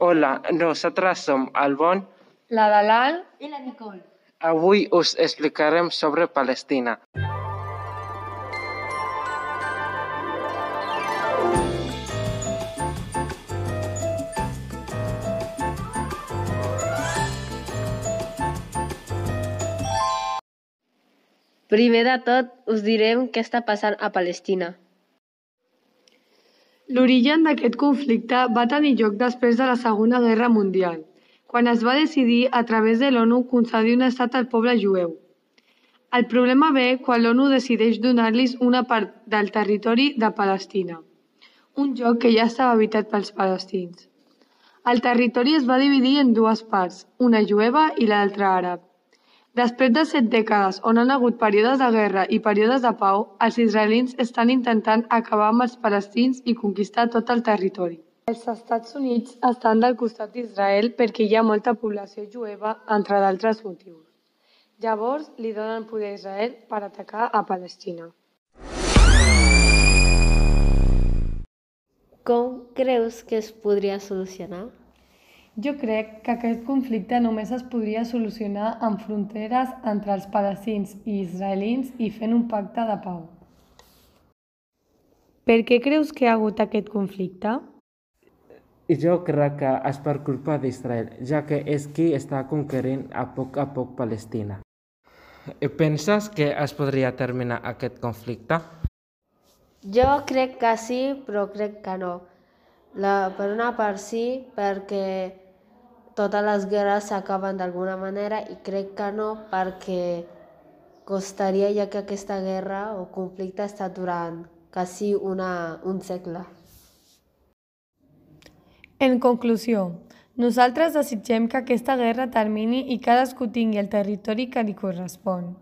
Hola, nosaltres som el Bon. La Dalal I la Nicole. Avui us explicarem sobre Palestina. Primer de tot, us direm què està passant a Palestina. L'origen d'aquest conflicte va tenir lloc després de la Segona Guerra Mundial, quan es va decidir a través de l'ONU concedir un estat al poble jueu. El problema ve quan l'ONU decideix donar-los una part del territori de Palestina, un lloc que ja estava habitat pels palestins. El territori es va dividir en dues parts, una jueva i l'altra àrab. Després de set dècades on han hagut períodes de guerra i períodes de pau, els israelins estan intentant acabar amb els palestins i conquistar tot el territori. Els Estats Units estan del costat d'Israel perquè hi ha molta població jueva, entre d'altres motius. Llavors, li donen poder a Israel per atacar a Palestina. Com creus que es podria solucionar? Jo crec que aquest conflicte només es podria solucionar amb fronteres entre els palestins i israelins i fent un pacte de pau. Per què creus que hi ha hagut aquest conflicte? Jo crec que és per culpa d'Israel, ja que és qui està conquerint a poc a poc Palestina. Penses que es podria terminar aquest conflicte? Jo crec que sí, però crec que no. La, per una part sí, perquè totes les guerres s'acaben d'alguna manera i crec que no perquè costaria ja que aquesta guerra o conflicte està durant quasi una, un segle. En conclusió, nosaltres desitgem que aquesta guerra termini i cadascú tingui el territori que li correspon.